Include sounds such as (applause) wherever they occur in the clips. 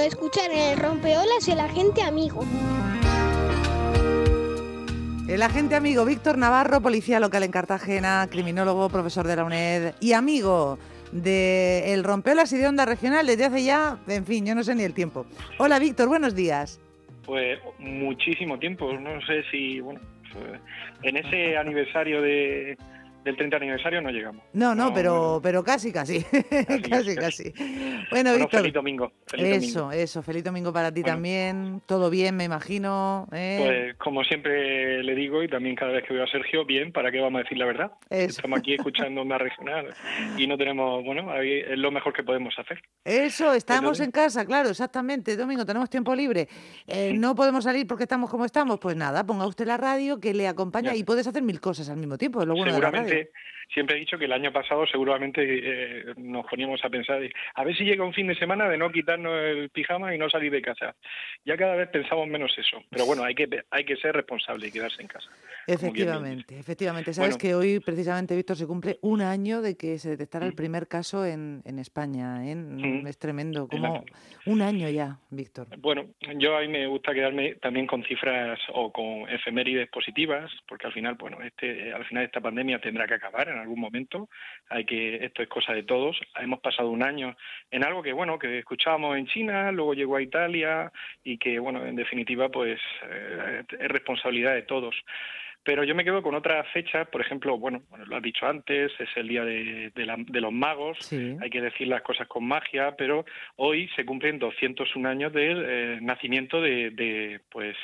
de escuchar el rompeolas el agente amigo. El agente amigo Víctor Navarro, policía local en Cartagena, criminólogo, profesor de la UNED y amigo de El Rompeolas y de Onda Regional desde hace ya, en fin, yo no sé ni el tiempo. Hola Víctor, buenos días. Pues muchísimo tiempo, no sé si, bueno, pues, en ese aniversario de, del 30 aniversario no llegamos. No, no, pero, pero casi, casi. Casi, (laughs) casi. Bueno, Víctor. Feliz domingo. eso, eso. Feliz domingo para ti también. Todo bien, me imagino. ¿eh? Pues como siempre le digo y también cada vez que veo a Sergio, bien, ¿para qué vamos a decir la verdad? Estamos aquí escuchando una regional y no tenemos, bueno, es lo mejor que podemos hacer. Eso, estamos en casa, claro, exactamente. Domingo, tenemos tiempo libre. Eh, no podemos salir porque estamos como estamos. Pues nada, ponga usted la radio que le acompaña y puedes hacer mil cosas al mismo tiempo. lo bueno de la radio fait. Siempre he dicho que el año pasado seguramente eh, nos poníamos a pensar, a ver si llega un fin de semana de no quitarnos el pijama y no salir de casa. Ya cada vez pensamos menos eso, pero bueno, hay que, hay que ser responsable y quedarse en casa. Efectivamente, efectivamente. Sabes que hoy precisamente, Víctor, se cumple un año de que se detectara el mm. primer caso en, en España. ¿eh? Mm. Es tremendo, como un año ya, Víctor. Bueno, yo a mí me gusta quedarme también con cifras o con efemérides positivas, porque al final, bueno, este, al final esta pandemia tendrá que acabar en algún momento. Hay que esto es cosa de todos. Hemos pasado un año en algo que bueno que escuchábamos en China, luego llegó a Italia y que bueno en definitiva pues eh, es responsabilidad de todos. Pero yo me quedo con otras fechas, por ejemplo, bueno, lo has dicho antes, es el día de, los magos, hay que decir las cosas con magia, pero hoy se cumplen 201 años del eh, nacimiento de, pues,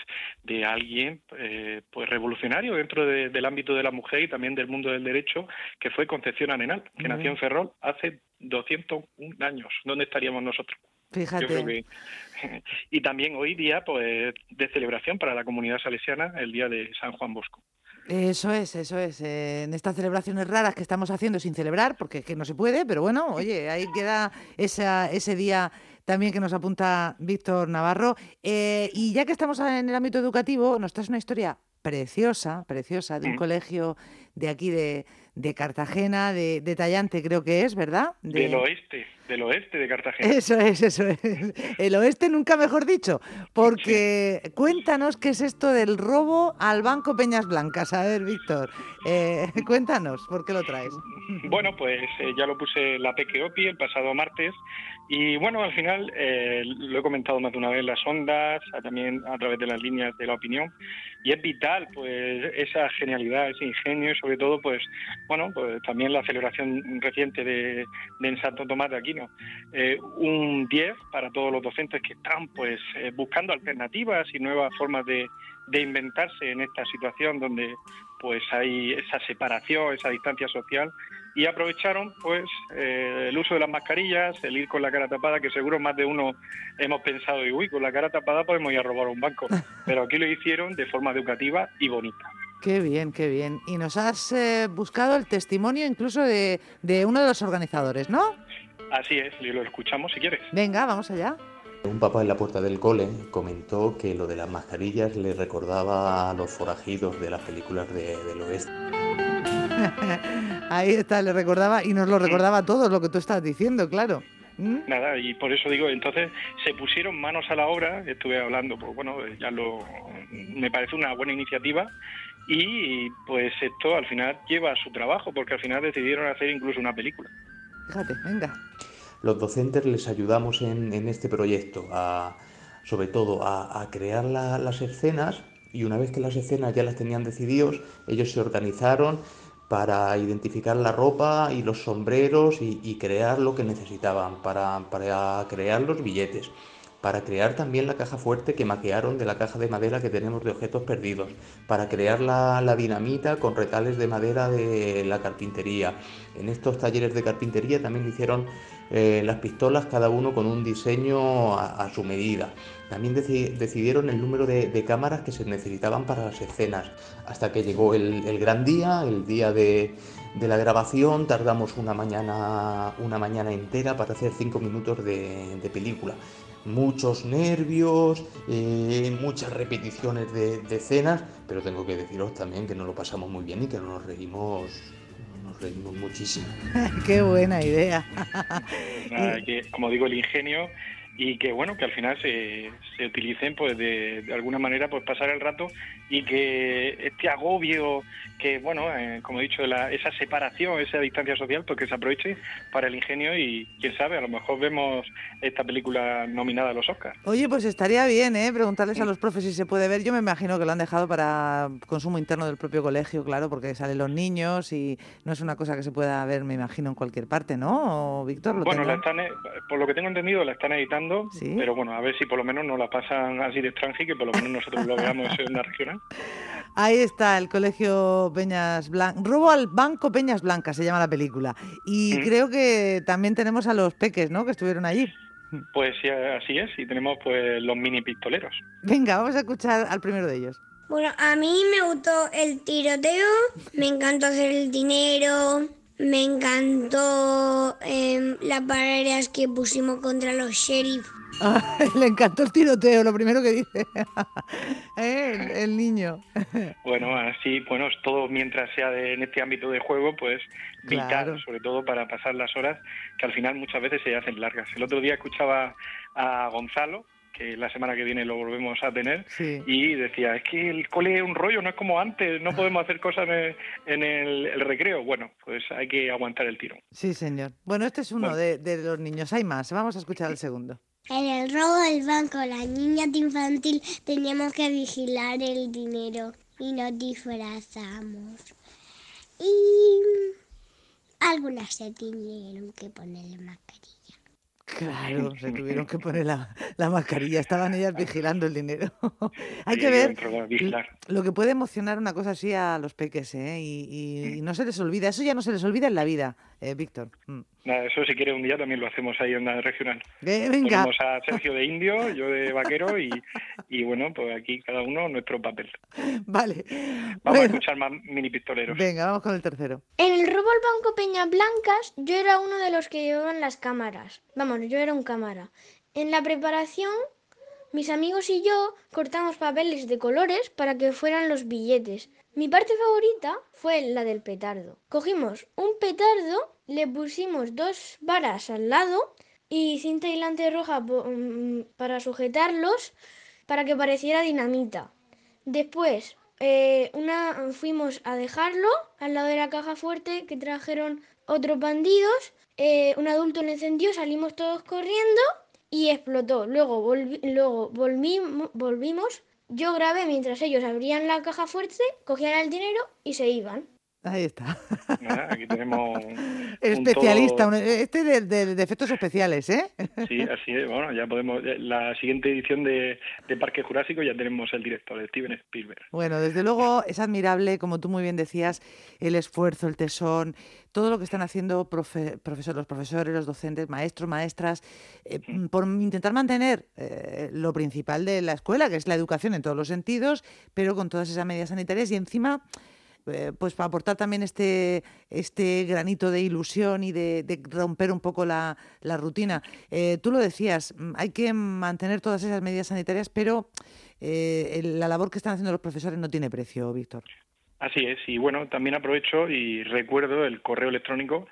de alguien eh, pues revolucionario dentro del ámbito de la mujer y también del mundo del derecho, que fue Concepción Arenal, que nació en Ferrol hace 201 años. ¿Dónde estaríamos nosotros? Fíjate. (laughs) y también hoy día, pues, de celebración para la comunidad salesiana, el día de San Juan Bosco. Eso es, eso es. Eh, en estas celebraciones raras que estamos haciendo sin celebrar, porque que no se puede, pero bueno, oye, ahí queda esa, ese día también que nos apunta Víctor Navarro. Eh, y ya que estamos en el ámbito educativo, nos traes una historia preciosa, preciosa, de un mm. colegio de aquí de, de Cartagena, de, de, Tallante creo que es, ¿verdad? Del oeste, del oeste de Cartagena. Eso es, eso es. El oeste nunca mejor dicho, porque cuéntanos qué es esto del robo al Banco Peñas Blancas. A ver, Víctor, eh, (laughs) cuéntanos, ¿por qué lo traes? Bueno, pues eh, ya lo puse la PQOPI el pasado martes y bueno, al final eh, lo he comentado más de una vez las ondas, también a través de las líneas de la opinión y es vital pues esa genialidad, ese ingenio y sobre todo pues bueno, pues también la celebración reciente de, en Santo Tomás de Aquino. Eh, un 10 para todos los docentes que están pues eh, buscando alternativas y nuevas formas de, de inventarse en esta situación donde pues hay esa separación, esa distancia social y aprovecharon pues eh, el uso de las mascarillas, el ir con la cara tapada, que seguro más de uno hemos pensado, y uy, con la cara tapada podemos ir a robar un banco, (laughs) pero aquí lo hicieron de forma educativa y bonita. Qué bien, qué bien. Y nos has eh, buscado el testimonio incluso de, uno de los organizadores, ¿no? Así es, y lo escuchamos si quieres. Venga, vamos allá. Un papá en la puerta del cole comentó que lo de las mascarillas le recordaba a los forajidos de las películas de, del oeste. (laughs) Ahí está, le recordaba y nos lo recordaba a todos lo que tú estás diciendo, claro. ¿Mm? Nada, y por eso digo, entonces se pusieron manos a la obra, estuve hablando, pues bueno, ya lo, me parece una buena iniciativa y pues esto al final lleva a su trabajo, porque al final decidieron hacer incluso una película. Fíjate, venga. Los docentes les ayudamos en, este proyecto, a, sobre todo a, crear las escenas y una vez que las escenas ya las tenían decididos, ellos se organizaron para identificar la ropa y los sombreros y, crear lo que necesitaban para, para crear los billetes para crear también la caja fuerte que maquearon de la caja de madera que tenemos de objetos perdidos, para crear la, dinamita con retales de madera de la carpintería. En estos talleres de carpintería también hicieron eh, las pistolas cada uno con un diseño a, su medida. También decidieron el número de, cámaras que se necesitaban para las escenas, hasta que llegó el, gran día, el día de, la grabación, tardamos una mañana, una mañana entera para hacer cinco minutos de, de película muchos nervios, eh, muchas repeticiones de, escenas, pero tengo que deciros también que nos lo pasamos muy bien y que nos reímos nos reímos muchísimo. (laughs) Qué buena idea. como digo, el ingenio y que bueno que al final se, se utilicen pues de, de, alguna manera pues pasar el rato y que este agobio que bueno eh, como he dicho la, esa separación esa distancia social pues que se aproveche para el ingenio y quién sabe a lo mejor vemos esta película nominada a los Oscars. Oye pues estaría bien eh preguntarles a los profes si se puede ver. Yo me imagino que lo han dejado para consumo interno del propio colegio claro porque salen los niños y no es una cosa que se pueda ver me imagino en cualquier parte no Víctor bueno la están, eh, por lo que tengo entendido la están editando pero bueno, a ver si por lo menos nos la pasan así de extranjero y que por lo menos nosotros lo veamos en una regional. (laughs) Ahí está el colegio Peñas Blancas. Robo al Banco Peñas Blancas se llama la película. Y creo que también tenemos a los peques, ¿no? Que estuvieron allí. Pues sí, así es, y tenemos pues los mini pistoleros. Venga, vamos a escuchar al primero de ellos. Bueno, a mí me gustó el tiroteo, me encantó hacer el dinero, me encantó eh, las barreras que pusimos contra los sheriff. Ah, (laughs) le encantó el tiroteo, lo primero que dice (laughs) ¿Eh? el, niño. (laughs) Bueno, así, bueno, todo mientras sea de, en este ámbito de juego, pues vital, sobre todo para pasar las horas que al final muchas veces se hacen largas. El otro día escuchaba a Gonzalo, que la semana que viene lo volvemos a tener, y decía, es que el cole es un rollo, no es como antes, no (laughs) podemos hacer cosas en el, recreo. Bueno, pues hay que aguantar el tiro. Sí, señor. Bueno, este es uno de, de los niños, hay más, vamos a escuchar el segundo. En el robo del banco, las niñas de infantil teníamos que vigilar el dinero y nos disfrazamos. Y algunas se tuvieron que poner mascarilla. Claro, se tuvieron que poner (laughs) la, mascarilla, estaban ellas vigilando el dinero. (laughs) Hay que ver lo que puede emocionar una cosa así a los peques, ¿eh? Y, no se les olvida, eso ya no se les olvida en la vida, eh, Víctor. Mm. Nada, eso si quiere un día también lo hacemos ahí en la regional. Eh, venga. Ponemos a Sergio de indio, yo de vaquero y, y bueno, pues aquí cada uno nuestro papel. Vale. Vamos a escuchar más mini pistoleros. Venga, vamos con el tercero. En el robo al Banco Peña Blancas yo era uno de los que llevaban las cámaras. Vamos, yo era un cámara. En la preparación mis amigos y yo cortamos papeles de colores para que fueran los billetes. Mi parte favorita fue la del petardo. Cogimos un petardo le pusimos dos varas al lado y cinta aislante roja mm, para sujetarlos para que pareciera dinamita. Después eh, una, fuimos a dejarlo al lado de la caja fuerte que trajeron otros bandidos. Eh, un adulto lo encendió, salimos todos corriendo y explotó. Luego, luego volvimos. Yo grabé mientras ellos abrían la caja fuerte, cogían el dinero y se iban. Ahí está. aquí tenemos. (laughs) Especialista, este de, efectos especiales, ¿eh? Sí, así es. Bueno, ya podemos. La siguiente edición de, Parque Jurásico ya tenemos el director, Steven Spielberg. Bueno, desde luego es admirable, como tú muy bien decías, el esfuerzo, el tesón, todo lo que están haciendo profesor, los profesores, los docentes, maestros, maestras, eh, por intentar mantener eh, lo principal de la escuela, que es la educación en todos los sentidos, pero con todas esas medidas sanitarias y encima eh, pues para aportar también este, este granito de ilusión y de, romper un poco la, rutina. Eh, tú lo decías, mm, hay que mantener todas esas medidas sanitarias, pero eh, la labor que están haciendo los profesores no tiene precio, Víctor. Así es, y bueno, también aprovecho y recuerdo el correo electrónico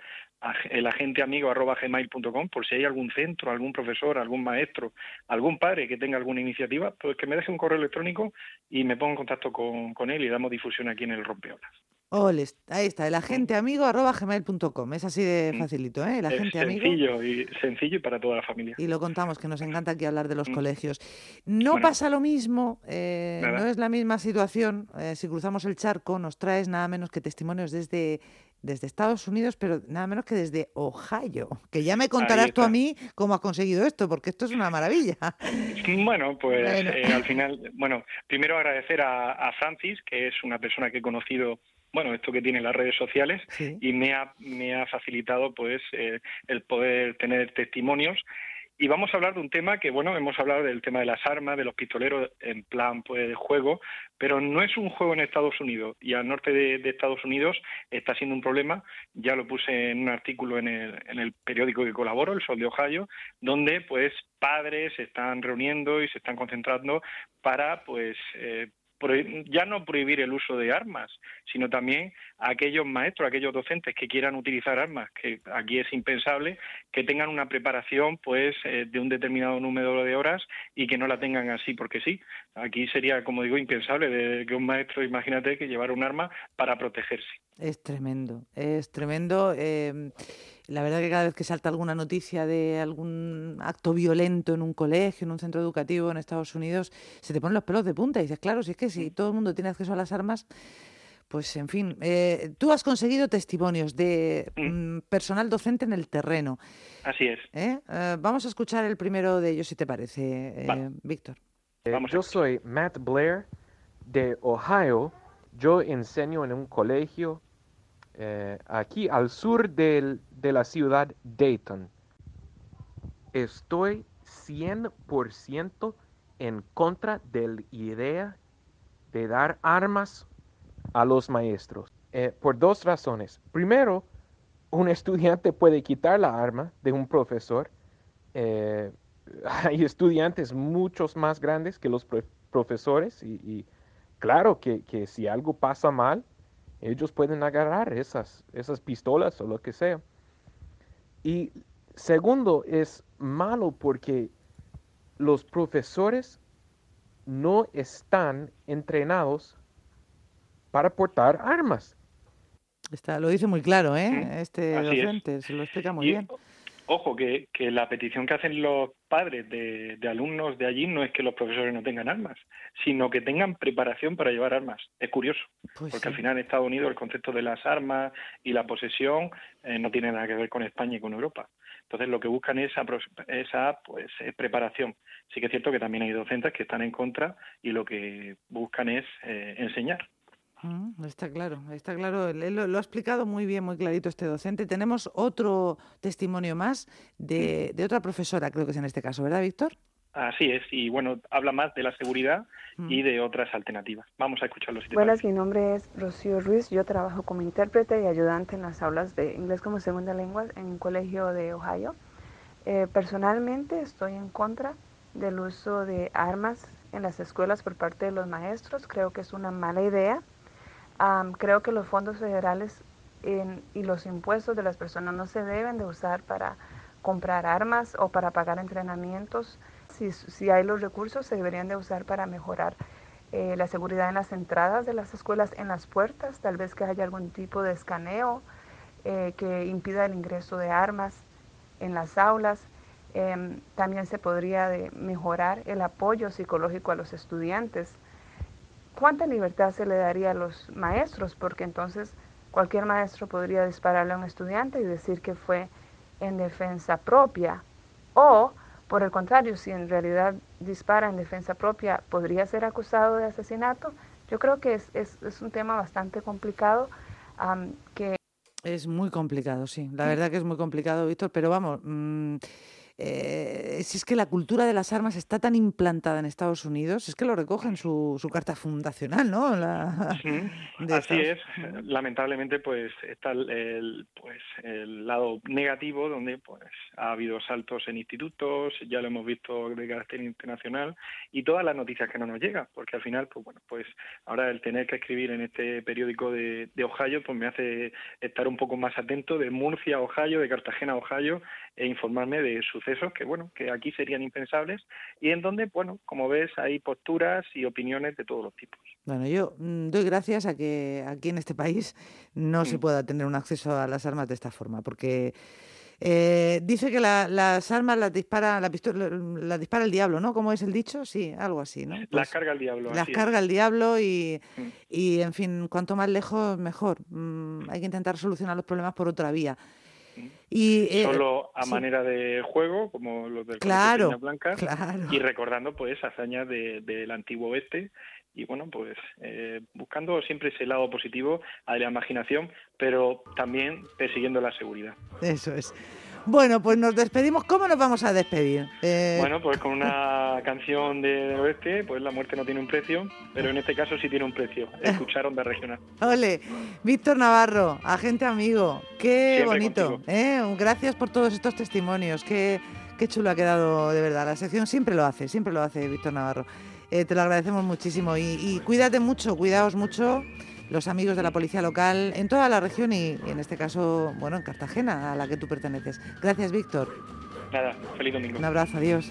el agente amigo gmail.com por si hay algún centro, algún profesor, algún maestro, algún padre que tenga alguna iniciativa, pues que me deje un correo electrónico y me ponga en contacto con, con él y damos difusión aquí en el Rompeolas. Ahí está, el agente amigo arroba gmail.com, es así de mm. facilito, ¿eh? El agente sencillo Y, sencillo y para toda la familia. Y lo contamos, que nos encanta aquí hablar de los mm. colegios. No pasa lo mismo, eh, no es la misma situación. Eh, si cruzamos el charco, nos traes nada menos que testimonios desde desde Estados Unidos, pero nada menos que desde Ohio. Que ya me contarás tú a mí cómo has conseguido esto, porque esto es una maravilla. Bueno, pues eh, al final, bueno, primero agradecer a, Francis, que es una persona que he conocido bueno, esto que tiene las redes sociales y me ha, me ha facilitado pues eh, el poder tener testimonios. Y vamos a hablar de un tema que, bueno, hemos hablado del tema de las armas, de los pistoleros en plan pues, de juego, pero no es un juego en Estados Unidos. Y al norte de, Estados Unidos está siendo un problema. Ya lo puse en un artículo en el, en el periódico que colaboro, El Sol de Ohio, donde pues padres se están reuniendo y se están concentrando para pues eh, ya no prohibir el uso de armas, sino también aquellos maestros, aquellos docentes que quieran utilizar armas, que aquí es impensable, que tengan una preparación pues eh, de un determinado número de horas y que no la tengan así porque sí. Aquí sería, como digo, impensable de que un maestro, imagínate, que llevara un arma para protegerse. Es tremendo, es tremendo. Em, la verdad que cada vez que salta alguna noticia de algún acto violento en un colegio, en un centro educativo en Estados Unidos, se te ponen los pelos de punta y dices, claro, si es que si todo el mundo tiene acceso a las armas, pues en fin, eh, tú has conseguido testimonios de mm. Personal docente en el terreno. Así es. ¿Eh? Eh, vamos a escuchar el primero de ellos, si te parece, Víctor. yo soy Matt Blair de Ohio. Yo enseño en un colegio aquí al sur de la ciudad Dayton. Estoy 100% en contra de la idea de dar armas a los maestros eh, por dos razones. Primero, un estudiante puede quitar la arma de un profesor. Eh, (laughs) hay estudiantes muchos más grandes que los profesores y, claro que, si algo pasa mal, ellos pueden agarrar esas, esas pistolas o lo que sea. Y segundo, es malo porque los profesores no están entrenados para portar armas. Está, lo dice muy claro, ¿eh? Este docente, se lo explica muy bien. Ojo, que, que, la petición que hacen los padres de, alumnos de allí no es que los profesores no tengan armas, sino que tengan preparación para llevar armas. Es curioso, pues porque al final en Estados Unidos el concepto de las armas y la posesión eh, no tiene nada que ver con España y con Europa. Entonces lo que buscan es esa, esa pues, preparación. Sí que es cierto que también hay docentes que están en contra y lo que buscan es eh, enseñar. Mm, está claro, está claro. Lo, ha explicado muy bien, muy clarito este docente. Tenemos otro testimonio más de, otra profesora, creo que es en este caso, ¿verdad, Víctor? Así es, y bueno, habla más de la seguridad y mm. de otras alternativas. Vamos a escucharlo. Si Buenas, mi nombre es Rocío Ruiz. Yo trabajo como intérprete y ayudante en las aulas de inglés como segunda lengua en un colegio de Ohio. Eh, personalmente estoy en contra del uso de armas en las escuelas por parte de los maestros. Creo que es una mala idea creo que los fondos federales y los impuestos de las personas no se deben de usar para comprar armas o para pagar entrenamientos. Si, si hay los recursos, se deberían de usar para mejorar eh, la seguridad en las entradas de las escuelas, en las puertas, tal vez que haya algún tipo de escaneo eh, que impida el ingreso de armas en las aulas. Em, también se podría mejorar el apoyo psicológico a los estudiantes ¿cuánta libertad se le daría a los maestros? Porque entonces cualquier maestro podría dispararle a un estudiante y decir que fue en defensa propia. O, por el contrario, si en realidad dispara en defensa propia, podría ser acusado de asesinato. Yo creo que es, es, un tema bastante complicado que... Es muy complicado, sí. La verdad que es muy complicado, Víctor, pero vamos... Mm, eh, si es que la cultura de las armas está tan implantada en Estados Unidos, es que lo recoge en su, su carta fundacional, ¿no? (laughs) así es. Lamentablemente, pues está el, pues el lado negativo, donde pues ha habido saltos en institutos, ya lo hemos visto de carácter internacional y todas las noticias que no nos llegan, porque al final, pues bueno, pues ahora el tener que escribir en este periódico de, de Ohio, pues me hace estar un poco más atento de Murcia, Ohio, de Cartagena, Ohio, e informarme de sucesos que, bueno, que aquí serían impensables y en donde, bueno, como ves, hay posturas y opiniones de todos los tipos. Bueno, yo mm, doy gracias a que aquí en este país no se mm. pueda tener un acceso a las armas de esta forma, porque eh, dice que las armas las dispara la pistola, las dispara el diablo, ¿no? ¿Cómo es el dicho? Sí, algo así, ¿no? las pues carga el diablo. Las carga el diablo y, mm. y, en fin, cuanto más lejos, mejor. hay que intentar solucionar los problemas por otra vía. Y, eh, Solo a manera de juego, como los del claro, Blanca, y recordando pues hazañas del antiguo oeste y bueno, pues eh, buscando siempre ese lado positivo a la imaginación, pero también persiguiendo la seguridad. Eso es. Bueno, pues nos despedimos. ¿Cómo nos vamos a despedir? Eh, bueno, pues con una canción de oeste, pues la muerte no tiene un precio, pero en este caso sí tiene un precio. (laughs) Escuchar Onda Regional. Ole, Víctor Navarro, agente amigo, qué bonito. ¿eh? Gracias por todos estos testimonios, qué, qué chulo ha quedado de verdad. La sección siempre lo hace, siempre lo hace Víctor Navarro. Eh, te lo agradecemos muchísimo y, cuídate mucho, cuidaos mucho los amigos de la policía local en toda la región y, y, en este caso, bueno, en Cartagena, a la que tú perteneces. Gracias, Víctor. Nada, feliz domingo. Un abrazo, adiós.